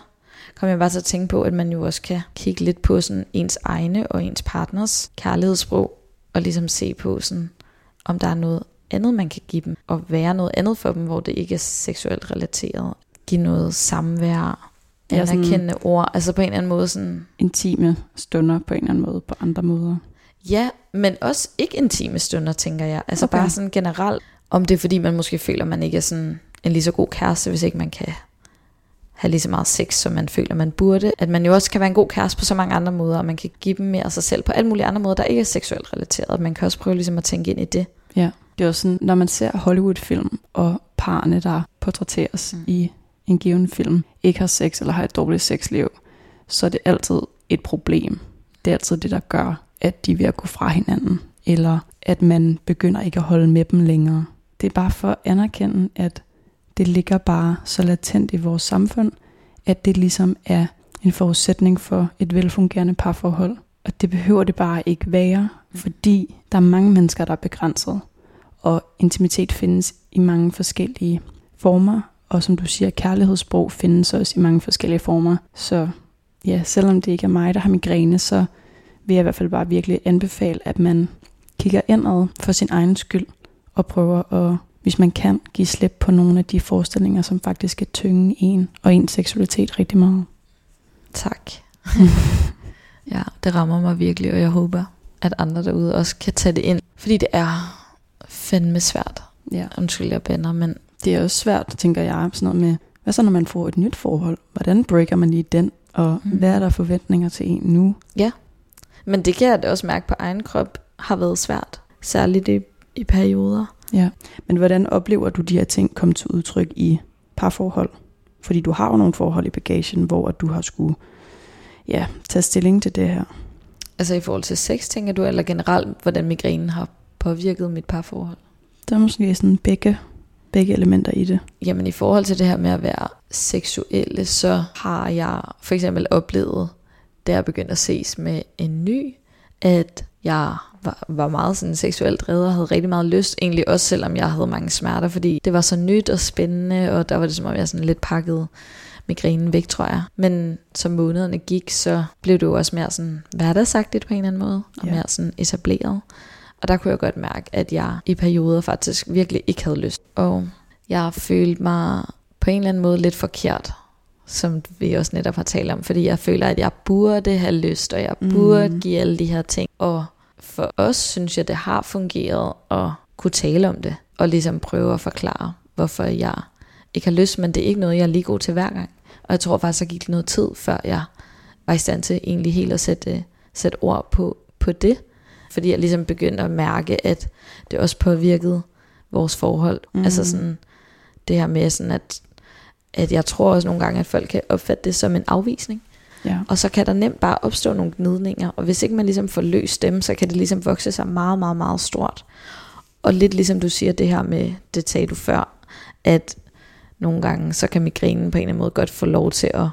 kommer jeg bare til at tænke på, at man jo også kan kigge lidt på sådan ens egne og ens partners kærlighedssprog, og ligesom se på sådan, om der er noget andet, man kan give dem, og være noget andet for dem, hvor det ikke er seksuelt relateret. Give noget samvær, Ja, anerkendende ord, altså på en eller anden måde sådan, Intime stunder på en eller anden måde, på andre måder. Ja, men også ikke intime stunder, tænker jeg. Altså okay. bare sådan generelt, om det er fordi, man måske føler, man ikke er sådan en lige så god kæreste, hvis ikke man kan have lige så meget sex, som man føler, man burde. At man jo også kan være en god kæreste på så mange andre måder, og man kan give dem mere af sig selv på alle mulige andre måder, der ikke er seksuelt relateret. Man kan også prøve ligesom at tænke ind i det. Ja, det er også sådan, når man ser Hollywood-film, og parerne, der portrætteres mm. Mm. i en given film, ikke har sex eller har et dårligt sexliv, så er det altid et problem. Det er altid det, der gør, at de er ved at gå fra hinanden, eller at man begynder ikke at holde med dem længere. Det er bare for at anerkende, at det ligger bare så latent i vores samfund, at det ligesom er en forudsætning for et velfungerende parforhold. Og det behøver det bare ikke være, fordi der er mange mennesker, der er begrænset. Og intimitet findes i mange forskellige former. Og som du siger, kærlighedssprog findes også i mange forskellige former. Så ja, selvom det ikke er mig, der har migræne, så vil jeg i hvert fald bare virkelig anbefale, at man kigger indad for sin egen skyld. Og prøver at, hvis man kan, give slip på nogle af de forestillinger, som faktisk kan tynge en og ens seksualitet rigtig meget. Tak. ja, det rammer mig virkelig, og jeg håber, at andre derude også kan tage det ind. Fordi det er fandme svært. Ja. Undskyld, jeg bænder, men Det er også svært, tænker jeg, sådan noget med, hvad så når man får et nyt forhold? Hvordan breaker man lige den? Og mm. Hvad er der forventninger til en nu? Men det kan jeg da også mærke på egen krop har været svært. Særligt i, i perioder. Ja. Men hvordan oplever du de her ting komme til udtryk i parforhold? Fordi du har jo nogle forhold i bagagen, hvor du har skulle ja, tage stilling til det her. Altså i forhold til sex, tænker du, eller generelt, hvordan migrænen har påvirket mit parforhold? Der er måske sådan begge, begge elementer i det. Jamen i forhold til det her med at være seksuelle, så har jeg for eksempel oplevet, da jeg begyndte at ses med en ny, at jeg var, var meget sådan seksuelt drevet og havde rigtig meget lyst, egentlig også selvom jeg havde mange smerter, fordi det var så nyt og spændende, og der var det som om jeg sådan lidt pakket migrænen væk, tror jeg. Men som månederne gik, så blev det jo også mere sådan hverdagsagtigt på en eller anden måde, og Ja. mere sådan etableret. Og der kunne jeg godt mærke, at jeg i perioder faktisk virkelig ikke havde lyst. Og jeg følte mig på en eller anden måde lidt forkert, som vi også netop har talt om, fordi jeg føler, at jeg burde have lyst, og jeg burde Mm. give alle de her ting. Og for os synes jeg, det har fungeret at kunne tale om det, og ligesom prøve at forklare, hvorfor jeg ikke har lyst, men det er ikke noget, jeg er lige god til hver gang. Og jeg tror faktisk, der gik noget tid, før jeg var i stand til egentlig helt at sætte, sætte ord på, på det. Fordi jeg ligesom begyndte at mærke, at det også påvirkede vores forhold. Mm. Altså sådan det her med sådan, at, at jeg tror også nogle gange, at folk kan opfatte det som en afvisning. Ja. Og så kan der nemt bare opstå nogle gnidninger, og hvis ikke man ligesom får løst dem, så kan det ligesom vokse sig meget, meget, meget stort. Og lidt ligesom du siger det her med, det sagde du før, at nogle gange, så kan migrænen på en eller anden måde godt få lov til at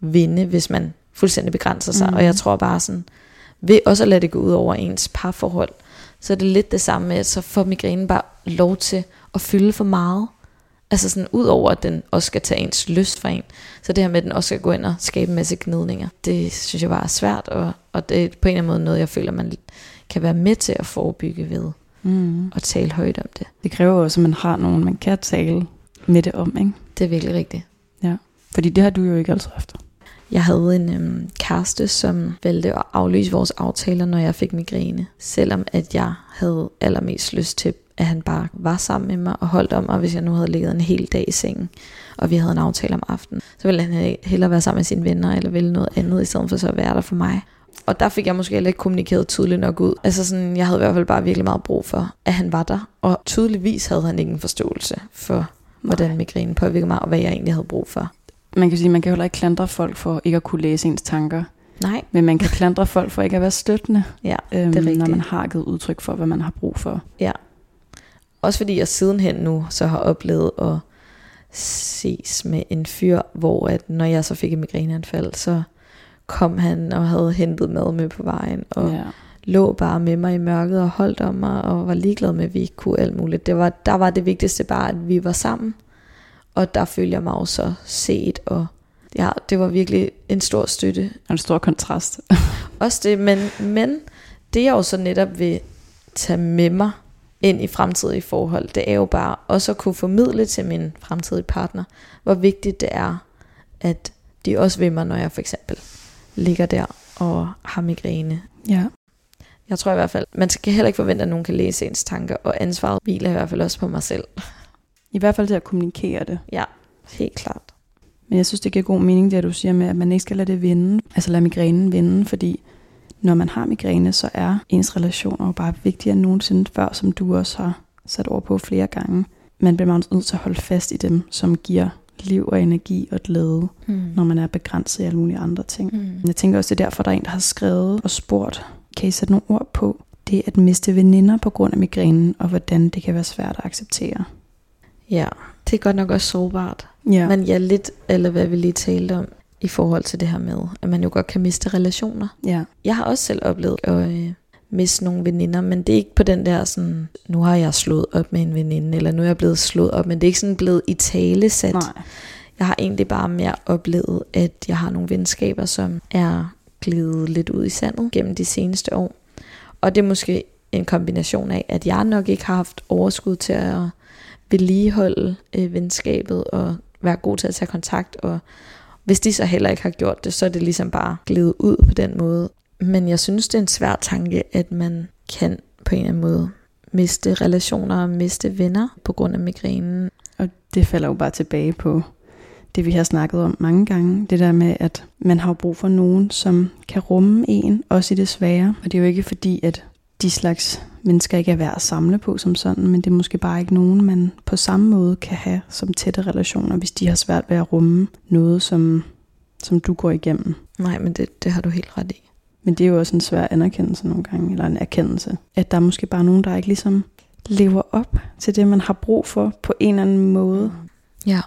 vinde, hvis man fuldstændig begrænser sig. Mm. Og jeg tror bare sådan, ved også at lade det gå ud over ens parforhold, så er det lidt det samme med, at så får migrænen bare lov til at fylde for meget. Altså sådan ud over, at den også skal tage ens lyst fra en. Så det her med, at den også skal gå ind og skabe en masse gnidninger, det synes jeg bare er svært, og, og det er på en eller anden måde noget, jeg føler, man kan være med til at forebygge ved Mm. at tale højt om det. Det kræver også, at man har nogen, man kan tale med det om, ikke? Det er virkelig rigtigt. Fordi det har du jo ikke altid haft. Jeg havde en øhm, kæreste, som valgte at aflyse vores aftaler, når jeg fik migræne. Selvom at jeg havde allermest lyst til, at han bare var sammen med mig og holdt om mig, hvis jeg nu havde ligget en hel dag i sengen, og vi havde en aftale om aftenen. Så ville han hellere være sammen med sine venner, eller ville noget andet, i stedet for så at være der for mig. Og der fik jeg måske heller ikke kommunikeret tydeligt nok ud. Altså sådan, jeg havde i hvert fald bare virkelig meget brug for, at han var der. Og tydeligvis havde han ikke en forståelse for, hvordan migrænen påvirker mig, og hvad jeg egentlig havde brug for. Man kan sige, man kan heller ikke klandre folk for ikke at kunne læse ens tanker. Nej, Men man kan klandre folk for ikke at være støttende, ja. øhm, Det er når rigtigt. man har givet udtryk for, hvad man har brug for. Også fordi jeg sidenhen nu så har oplevet at ses med en fyr, hvor at når jeg så fik et migræneanfald, så kom han og havde hentet mad med på vejen, og ja. ja. lå bare med mig i mørket og holdt om mig, og var ligeglad med, at vi ikke kunne alt muligt. Det var, der var det vigtigste bare, at vi var sammen, og der følte jeg mig også så set, og ja, det var virkelig en stor støtte Og en stor kontrast. også det, men, men det jeg jo så netop vil tage med mig ind i fremtidige forhold, det er jo bare også at kunne formidle til min fremtidige partner, hvor vigtigt det er, at de også vil mig, når jeg for eksempel ligger der og har migræne. ja. Jeg tror i hvert fald, man skal heller ikke forvente, at nogen kan læse ens tanker, og ansvaret hviler i hvert fald også på mig selv. I hvert fald til at kommunikere det. Ja, helt klart. Men jeg synes, det giver god mening, det du siger med, at man ikke skal lade det vinde. Altså lade migrænen vinde, fordi når man har migræne, så er ens relationer jo bare vigtigere end nogensinde før, som du også har sat ord på flere gange. Man bliver meget nødt til at holde fast i dem, som giver liv og energi og glæde, Mm. når man er begrænset i alle mulige andre ting. Mm. Jeg tænker også, det er derfor, der er en, der har skrevet og spurgt, kan I sætte nogle ord på det at miste veninder på grund af migrænen, og hvordan det kan være svært at acceptere? Ja, det er godt nok også sårbart. Ja, Men ja, lidt, eller hvad vi lige talte om, i forhold til det her med, at man jo godt kan miste relationer. ja, Jeg har også selv oplevet at øh, miste nogle veninder, men det er ikke på den der sådan, nu har jeg slået op med en veninde, eller nu er jeg blevet slået op, men det er ikke sådan blevet i tale sat. nej. Jeg har egentlig bare mere oplevet, at jeg har nogle venskaber, som er glidet lidt ud i sandet gennem de seneste år. Og det er måske en kombination af, at jeg nok ikke har haft overskud til at vedligeholde øh, venskabet og være god til at tage kontakt. Og hvis de så heller ikke har gjort det, så er det ligesom bare glidet ud på den måde. Men jeg synes, det er en svær tanke, at man kan på en eller anden måde miste relationer og miste venner på grund af migrænen. Og det falder jo bare tilbage på det, vi har snakket om mange gange. Det der med, at man har brug for nogen, som kan rumme en, også i det svære. Og det er jo ikke fordi, at de slags mennesker ikke er værd at samle på som sådan, men det er måske bare ikke nogen, man på samme måde kan have som tætte relationer, hvis de har svært ved at rumme noget, som, som du går igennem. Nej, men det, det har du helt ret i. Men det er jo også en svær anerkendelse nogle gange, eller en erkendelse, at der er måske bare nogen, der ikke ligesom lever op til det, man har brug for på en eller anden måde. Ja.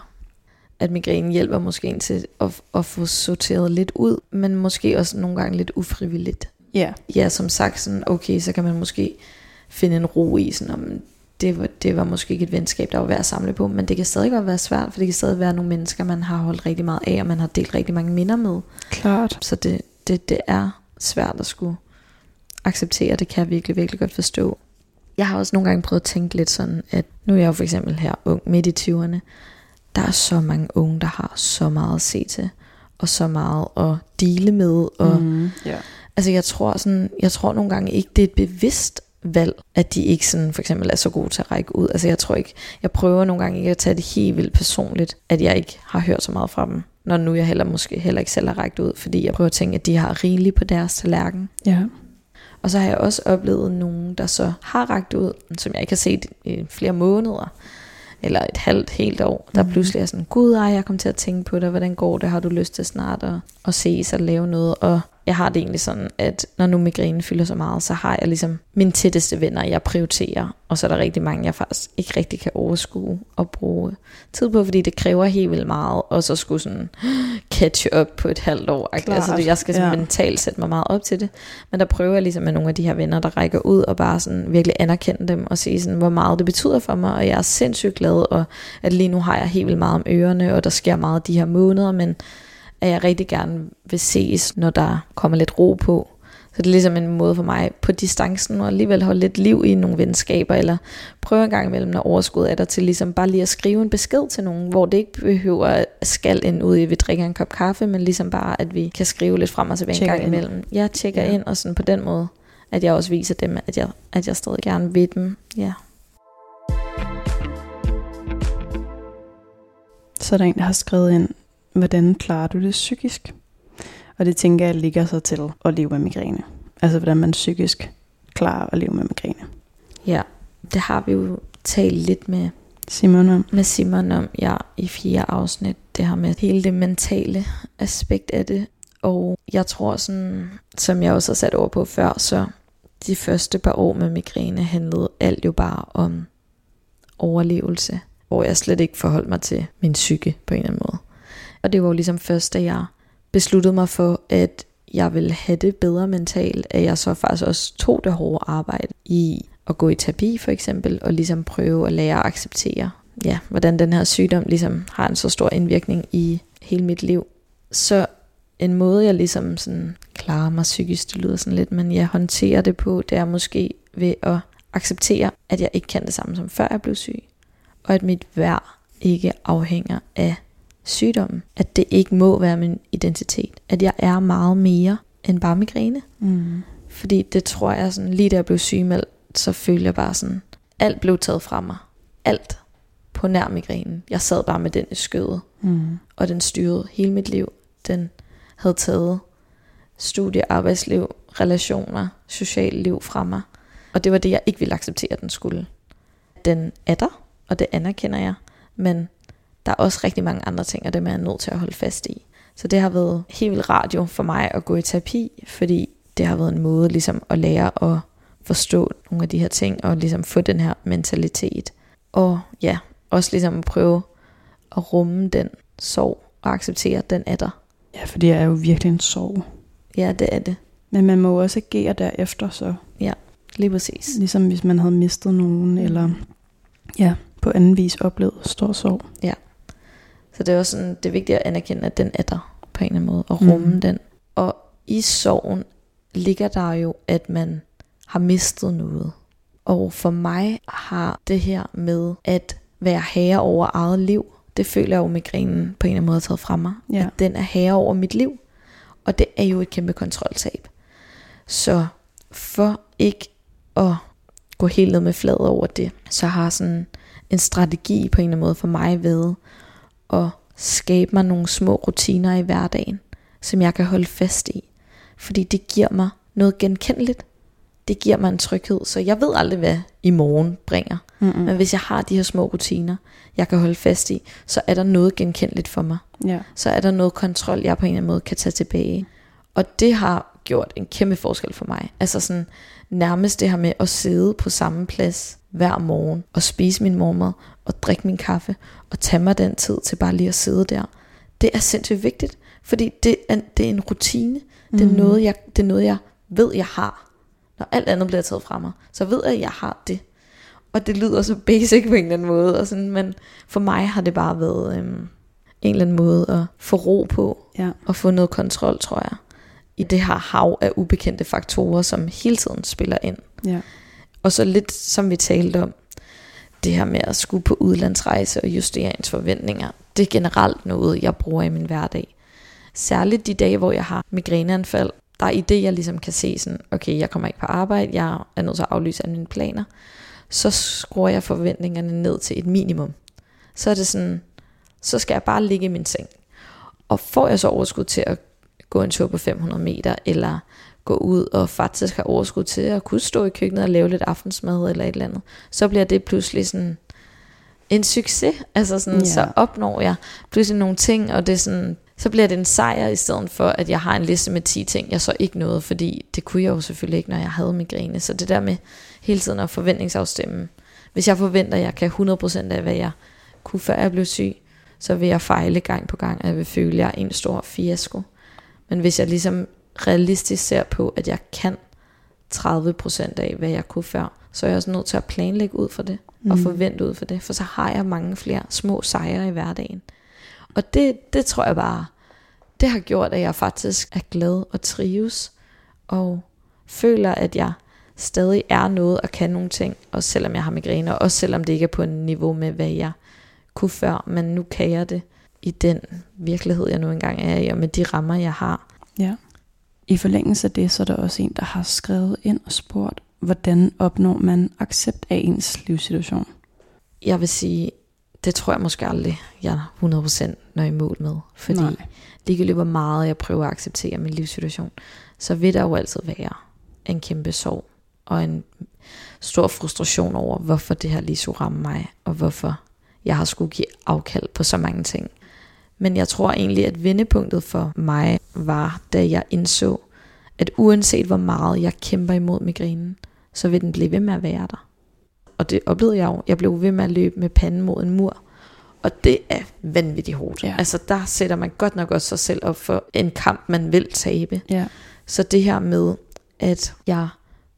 At migrænen hjælper måske en til at, at få sorteret lidt ud, men måske også nogle gange lidt ufrivilligt. Ja. Ja, som sagt, sådan, okay, så kan man måske finde en ro i, sådan, om det var, det var måske ikke et venskab, der var værd at samle på, men det kan stadig godt være svært, for det kan stadig være nogle mennesker, man har holdt rigtig meget af, og man har delt rigtig mange minder med. Klart. Så det, det, det er svært at skulle acceptere, det kan jeg virkelig, virkelig godt forstå. Jeg har også nogle gange prøvet at tænke lidt sådan, at nu er jeg jo for eksempel her ung midt i 20'erne, der er så mange unge, der har så meget at se til, og så meget at dele med, og Mm, ja. Altså jeg tror sådan, jeg tror nogle gange ikke, det er et bevidst valg, at de ikke sådan for eksempel er så gode til at række ud. Altså jeg tror ikke, jeg prøver nogle gange ikke at tage det helt vildt personligt, at jeg ikke har hørt så meget fra dem. Når nu jeg heller måske heller ikke selv har rækket ud, fordi jeg prøver at tænke, at de har rigeligt på deres tallerken. Ja. Og så har jeg også oplevet nogen, der så har rækket ud, som jeg ikke har set i flere måneder, eller et halvt, helt år, der Mhm. pludselig er sådan, gud ej, jeg kom til at tænke på dig, hvordan går det, har du lyst til snart at, at ses og lave noget, og jeg har det egentlig sådan, at når nu migrænen fylder så meget, så har jeg ligesom mine tætteste venner, jeg prioriterer, og så er der rigtig mange, jeg faktisk ikke rigtig kan overskue og bruge tid på, fordi det kræver helt vildt meget, og så skulle sådan catch up på et halvt år. Klart, Altså, det, jeg skal sådan ja. mentalt sætte mig meget op til det, men der prøver jeg ligesom med nogle af de her venner, der rækker ud og bare sådan virkelig anerkende dem og sige sådan, hvor meget det betyder for mig, og jeg er sindssygt glad, og at lige nu har jeg helt vildt meget om ørerne, og der sker meget de her måneder, men at jeg rigtig gerne vil ses, når der kommer lidt ro på. Så det er ligesom en måde for mig på distancen og alligevel holde lidt liv i nogle venskaber, eller prøve en gang imellem, når overskud er der til ligesom bare lige at skrive en besked til nogen, hvor det ikke behøver at skal ind ud i, at vi drikker en kop kaffe, men ligesom bare, at vi kan skrive lidt frem og tilbage en Tjekker gang ind. imellem. Jeg tjekker ja. ind, og sådan på den måde, at jeg også viser dem, at jeg, at jeg stadig gerne vil dem. Ja. Så er der en, der har skrevet ind, hvordan klarer du det psykisk? Og det tænker jeg ligger sig til at leve med migræne. Altså hvordan man psykisk klarer at leve med migræne. ja, det har vi jo talt lidt med Simon om. med Simon om, ja, i fire afsnit, det her med hele det mentale aspekt af det. Og jeg tror sådan, som jeg også har sat over på før, så de første par år med migræne handlede alt jo bare om overlevelse, hvor jeg slet ikke forholdt mig til min psyke på en eller anden måde. Og det var jo ligesom først, da jeg besluttede mig for, at jeg ville have det bedre mentalt, at jeg så faktisk også tog det hårde arbejde i at gå i terapi for eksempel, og ligesom prøve at lære at acceptere, ja, hvordan den her sygdom ligesom har en så stor indvirkning i hele mit liv. Så en måde, jeg ligesom sådan klarer mig psykisk, det lyder sådan lidt, men jeg håndterer det på, det er måske ved at acceptere, at jeg ikke kan det samme som før jeg blev syg, og at mit værd ikke afhænger af sygdommen. At det ikke må være min identitet. At jeg er meget mere end bare migræne. Mm. Fordi det tror jeg sådan, lige da jeg blev sygemeldt, så følte jeg bare sådan, alt blev taget fra mig. Alt på nær migrænen. Jeg sad bare med den i skødet, Mm. og den styrede hele mit liv. Den havde taget studie, arbejdsliv, relationer, socialt liv fra mig. Og det var det, jeg ikke ville acceptere, at den skulle. Den er der, og det anerkender jeg. Men der er også rigtig mange andre ting, og dem er jeg nødt til at holde fast i. Så det har været helt vildt radio for mig at gå i terapi, fordi det har været en måde ligesom at lære at forstå nogle af de her ting, og ligesom få den her mentalitet. Og ja, også ligesom at prøve at rumme den sorg, og acceptere, at den er der. Ja, for det er jo virkelig en sorg. Ja, det er det. Men man må jo også agere derefter, så Lige præcis. ligesom hvis man havde mistet nogen, eller ja, på anden vis oplevet stor sorg. Så det er også sådan, det er vigtigt at anerkende, at den er der på en eller anden måde, og rumme mm. den. Og i sorgen ligger der jo, at man har mistet noget. Og for mig har det her med at være herre over eget liv, det føler jeg jo migrænen på en eller anden måde har taget fra mig. Ja. At den er herre over mit liv. Og det er jo et kæmpe kontroltab. Så for ikke at gå helt ned med flad over det, så har sådan en strategi på en eller anden måde for mig været at skabe mig nogle små rutiner i hverdagen, som jeg kan holde fast i. Fordi det giver mig noget genkendeligt. det giver mig en tryghed. Så jeg ved aldrig, hvad i morgen bringer. Mm-mm. Men hvis jeg har de her små rutiner, jeg kan holde fast i, så er der noget genkendeligt for mig. Ja. Så er der noget kontrol, jeg på en eller anden måde kan tage tilbage. Og det har gjort en kæmpe forskel for mig. Altså sådan nærmest det her med at sidde på samme plads hver morgen og spise min morgenmad og drikke min kaffe og tage mig den tid til bare lige at sidde der. Det er sindssygt vigtigt, fordi det er, det er en rutine. Det er, Mhm. noget, jeg, det er noget, jeg ved, jeg har. Når alt andet bliver taget fra mig, så ved jeg, at jeg har det. Og det lyder så basic på en eller anden måde, og sådan, men for mig har det bare været øhm, en eller anden måde at få ro på, Ja. og få noget kontrol, tror jeg, i det her hav af ubekendte faktorer, som hele tiden spiller ind. Ja. Og så lidt som vi talte om, det her med at skulle på udlandsrejse og justere ens forventninger, det er generelt noget, jeg bruger i min hverdag. Særligt de dage, hvor jeg har migræneanfald, der er i det, jeg ligesom kan se sådan, okay, jeg kommer ikke på arbejde, jeg er nødt til at aflyse alle mine planer, så skruer jeg forventningerne ned til et minimum. Så er det sådan, så skal jeg bare ligge i min seng. Og får jeg så overskud til at gå en tur på 500 meter, eller gå ud og faktisk have overskud til at kunne stå i køkkenet og lave lidt aftensmad eller et eller andet, så bliver det pludselig sådan en succes. Altså sådan, Ja. så opnår jeg pludselig nogle ting, og det er sådan, så bliver det en sejr, i stedet for, at jeg har en liste med 10 ting, jeg så ikke nåede, fordi det kunne jeg jo selvfølgelig ikke, når jeg havde migræne. Så det der med hele tiden at forventningsafstemme. Hvis jeg forventer, at jeg kan 100% af, hvad jeg kunne, før jeg blev syg, så vil jeg fejle gang på gang, og jeg vil føle, at jeg er en stor fiasko. Men hvis jeg ligesom realistisk ser på, at jeg kan 30% af, hvad jeg kunne før, så er jeg også nødt til at planlægge ud for det, mm. og forvente ud for det, for så har jeg mange flere små sejre i hverdagen. Og det, det tror jeg bare, det har gjort, at jeg faktisk er glad og trives, og føler, at jeg stadig er noget og kan nogle ting, også selvom jeg har migræne, og også selvom det ikke er på en niveau med, hvad jeg kunne før, men nu kan jeg det i den virkelighed, jeg nu engang er i, og med de rammer, jeg har. Ja. I forlængelse af det, så er der også en, der har skrevet ind og spurgt, hvordan opnår man accept af ens livssituation? Jeg vil sige, det tror jeg måske aldrig, jeg 100% når i mål med, fordi Nej. ligegyldigt hvor meget jeg prøver at acceptere min livssituation, så vil der jo altid være en kæmpe sorg og en stor frustration over, hvorfor det her lige skulle ramme mig, og hvorfor jeg har skulle give afkald på så mange ting. Men jeg tror egentlig, at vendepunktet for mig var, da jeg indså, at uanset hvor meget jeg kæmper imod migrænen, så vil den blive ved med at være der. Og det oplevede jeg jo. Jeg blev ved med at løbe med panden mod en mur. Og det er vanvittigt hårdt. Ja. Altså der sætter man godt nok også sig selv op for en kamp, man vil tabe. Ja. Så det her med, at jeg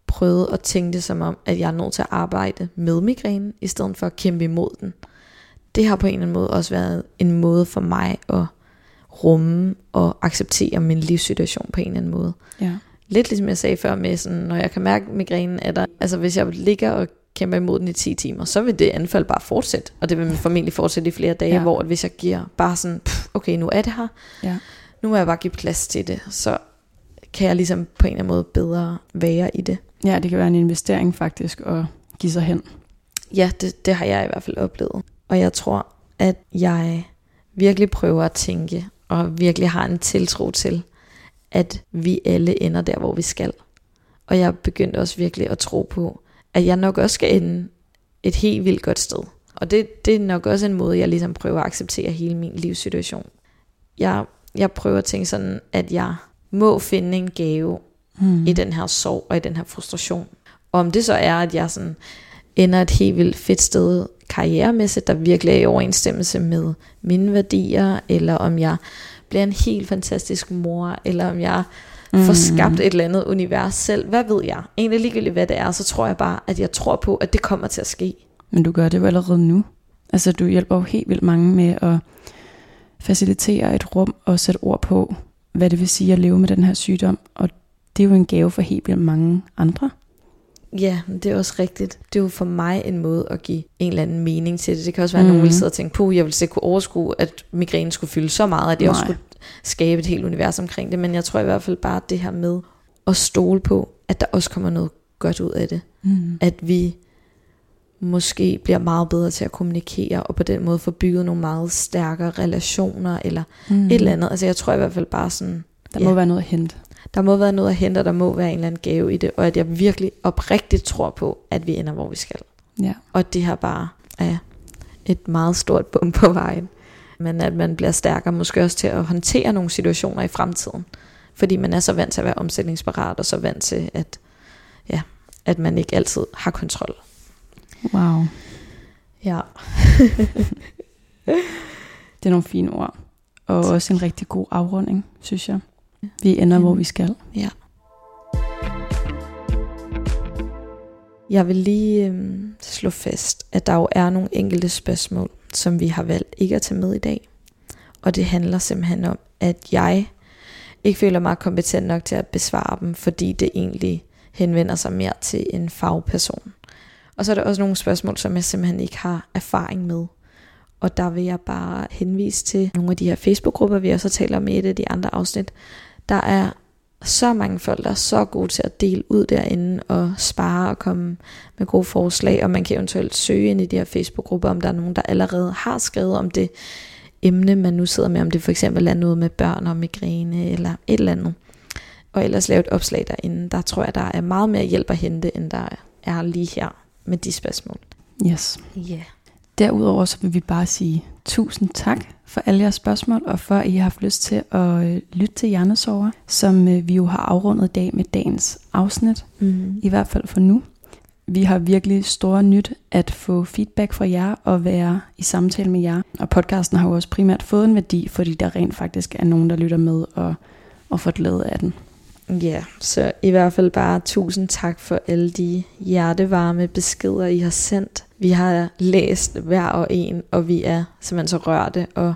prøvede at tænke det som om, at jeg er nødt til at arbejde med migrænen, i stedet for at kæmpe imod den. Det har på en eller anden måde også været en måde for mig at rumme og acceptere min livssituation på en eller anden måde. Ja. Lidt ligesom jeg sagde før med, sådan, når jeg kan mærke migrænen, er der, altså hvis jeg ligger og kæmper imod den i 10 timer, så vil det anfald bare fortsætte, og det vil formentlig fortsætte i flere dage, ja. hvor at hvis jeg giver bare sådan, pff, okay, nu er det her, Ja. nu må jeg bare give plads til det, så kan jeg ligesom på en eller anden måde bedre være i det. ja, det kan være en investering faktisk at give sig hen. Ja, det, det har jeg i hvert fald oplevet. Og jeg tror, at jeg virkelig prøver at tænke, og virkelig har en tiltro til, at vi alle ender der, hvor vi skal. Og jeg begyndte også virkelig at tro på, at jeg nok også skal ende et helt vildt godt sted. Og det, det er nok også en måde, jeg ligesom prøver at acceptere hele min livssituation. Jeg, jeg prøver at tænke sådan, at jeg må finde en gave Mm. i den her sorg og i den her frustration. Og om det så er, at jeg sådan ender et helt vildt fedt sted karrieremæssigt, der virkelig er i overensstemmelse med mine værdier, eller om jeg bliver en helt fantastisk mor, eller om jeg mm. får skabt et eller andet univers selv. Hvad ved jeg? Egentlig ligegyldigt hvad det er, så tror jeg bare, at jeg tror på, at det kommer til at ske. Men du gør det jo allerede nu. Altså, du hjælper jo helt vildt mange med at facilitere et rum og sætte ord på, hvad det vil sige at leve med den her sygdom. Og det er jo en gave for helt vildt mange andre. Ja, det er også rigtigt. Det er jo for mig en måde at give en eller anden mening til det. Det kan også være, at Mhm. nogen vil sidde og tænke på, jeg vil ikke kunne overskue, at migrænen skulle fylde så meget, at jeg også Nej. skulle skabe et helt univers omkring det. Men jeg tror i hvert fald bare, det her med at stole på, at der også kommer noget godt ud af det. Mm. At vi måske bliver meget bedre til at kommunikere, og på den måde få bygget nogle meget stærkere relationer, eller Mm. et eller andet. Altså jeg tror i hvert fald bare sådan, Der Ja. må være noget at hente. Der må være noget at hente, og der må være en eller anden gave i det, og at jeg virkelig oprigtigt tror på, at vi ender, hvor vi skal. Ja. Og det her bare er et meget stort bum på vejen. Men at man bliver stærkere måske også til at håndtere nogle situationer i fremtiden. Fordi man er så vant til at være omsætningsparat, og så vant til, at, ja, at man ikke altid har kontrol. Wow. Ja. Det er nogle fine ord. Og også en rigtig god afrunding, synes jeg. Vi ender, hvor vi skal. Ja. Jeg vil lige øhm, slå fast, at der jo er nogle enkelte spørgsmål, som vi har valgt ikke at tage med i dag. Og det handler simpelthen om, at jeg ikke føler mig kompetent nok til at besvare dem, fordi det egentlig henvender sig mere til en fagperson. Og så er der også nogle spørgsmål, som jeg simpelthen ikke har erfaring med. Og der vil jeg bare henvise til nogle af de her Facebook-grupper, vi også har talt om i et af de andre afsnit. Der er så mange folk, der er så gode til at dele ud derinde og spare og komme med gode forslag, og man kan eventuelt søge ind i de her Facebook-grupper, om der er nogen, der allerede har skrevet om det emne, man nu sidder med, om det for eksempel er noget med børn og migræne eller et eller andet. Og ellers lave et opslag derinde. Der tror jeg, der er meget mere hjælp at hente, end der er lige her med de spørgsmål. Yes. Ja. Yeah. Derudover så vil vi bare sige tusind tak for alle jeres spørgsmål, og for at I har haft lyst til at øh, lytte til Hjernesover, som øh, vi jo har afrundet i dag med dagens afsnit, Mm. i hvert fald for nu. Vi har virkelig store nyt at få feedback fra jer og være i samtale med jer. Og podcasten har jo også primært fået en værdi, fordi der rent faktisk er nogen, der lytter med og, og får glæde af den. Ja, så i hvert fald bare tusind tak for alle de hjertevarme beskeder, I har sendt. Vi har læst hver og en, og vi er simpelthen så rørte og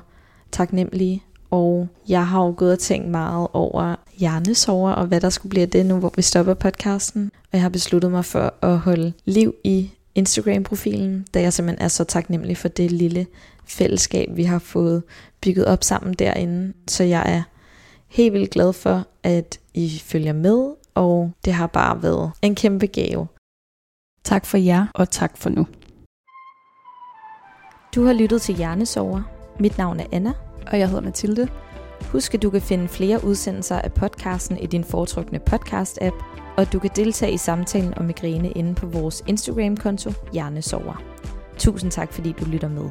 taknemmelige. Og jeg har jo gået og tænkt meget over hjernesover, og hvad der skulle blive af det nu, hvor vi stopper podcasten. Og jeg har besluttet mig for at holde liv i Instagram-profilen, da jeg simpelthen er så taknemmelig for det lille fællesskab, vi har fået bygget op sammen derinde. Så jeg er helt vildt glad for, at I følger med, og det har bare været en kæmpe gave. Tak for jer, og tak for nu. Du har lyttet til Hjernesover. Mit navn er Anna. Og jeg hedder Mathilde. Husk, at du kan finde flere udsendelser af podcasten i din foretrukne podcast-app, og du kan deltage i samtalen om migræne inde på vores Instagram-konto Hjernesover. Tusind tak, fordi du lytter med.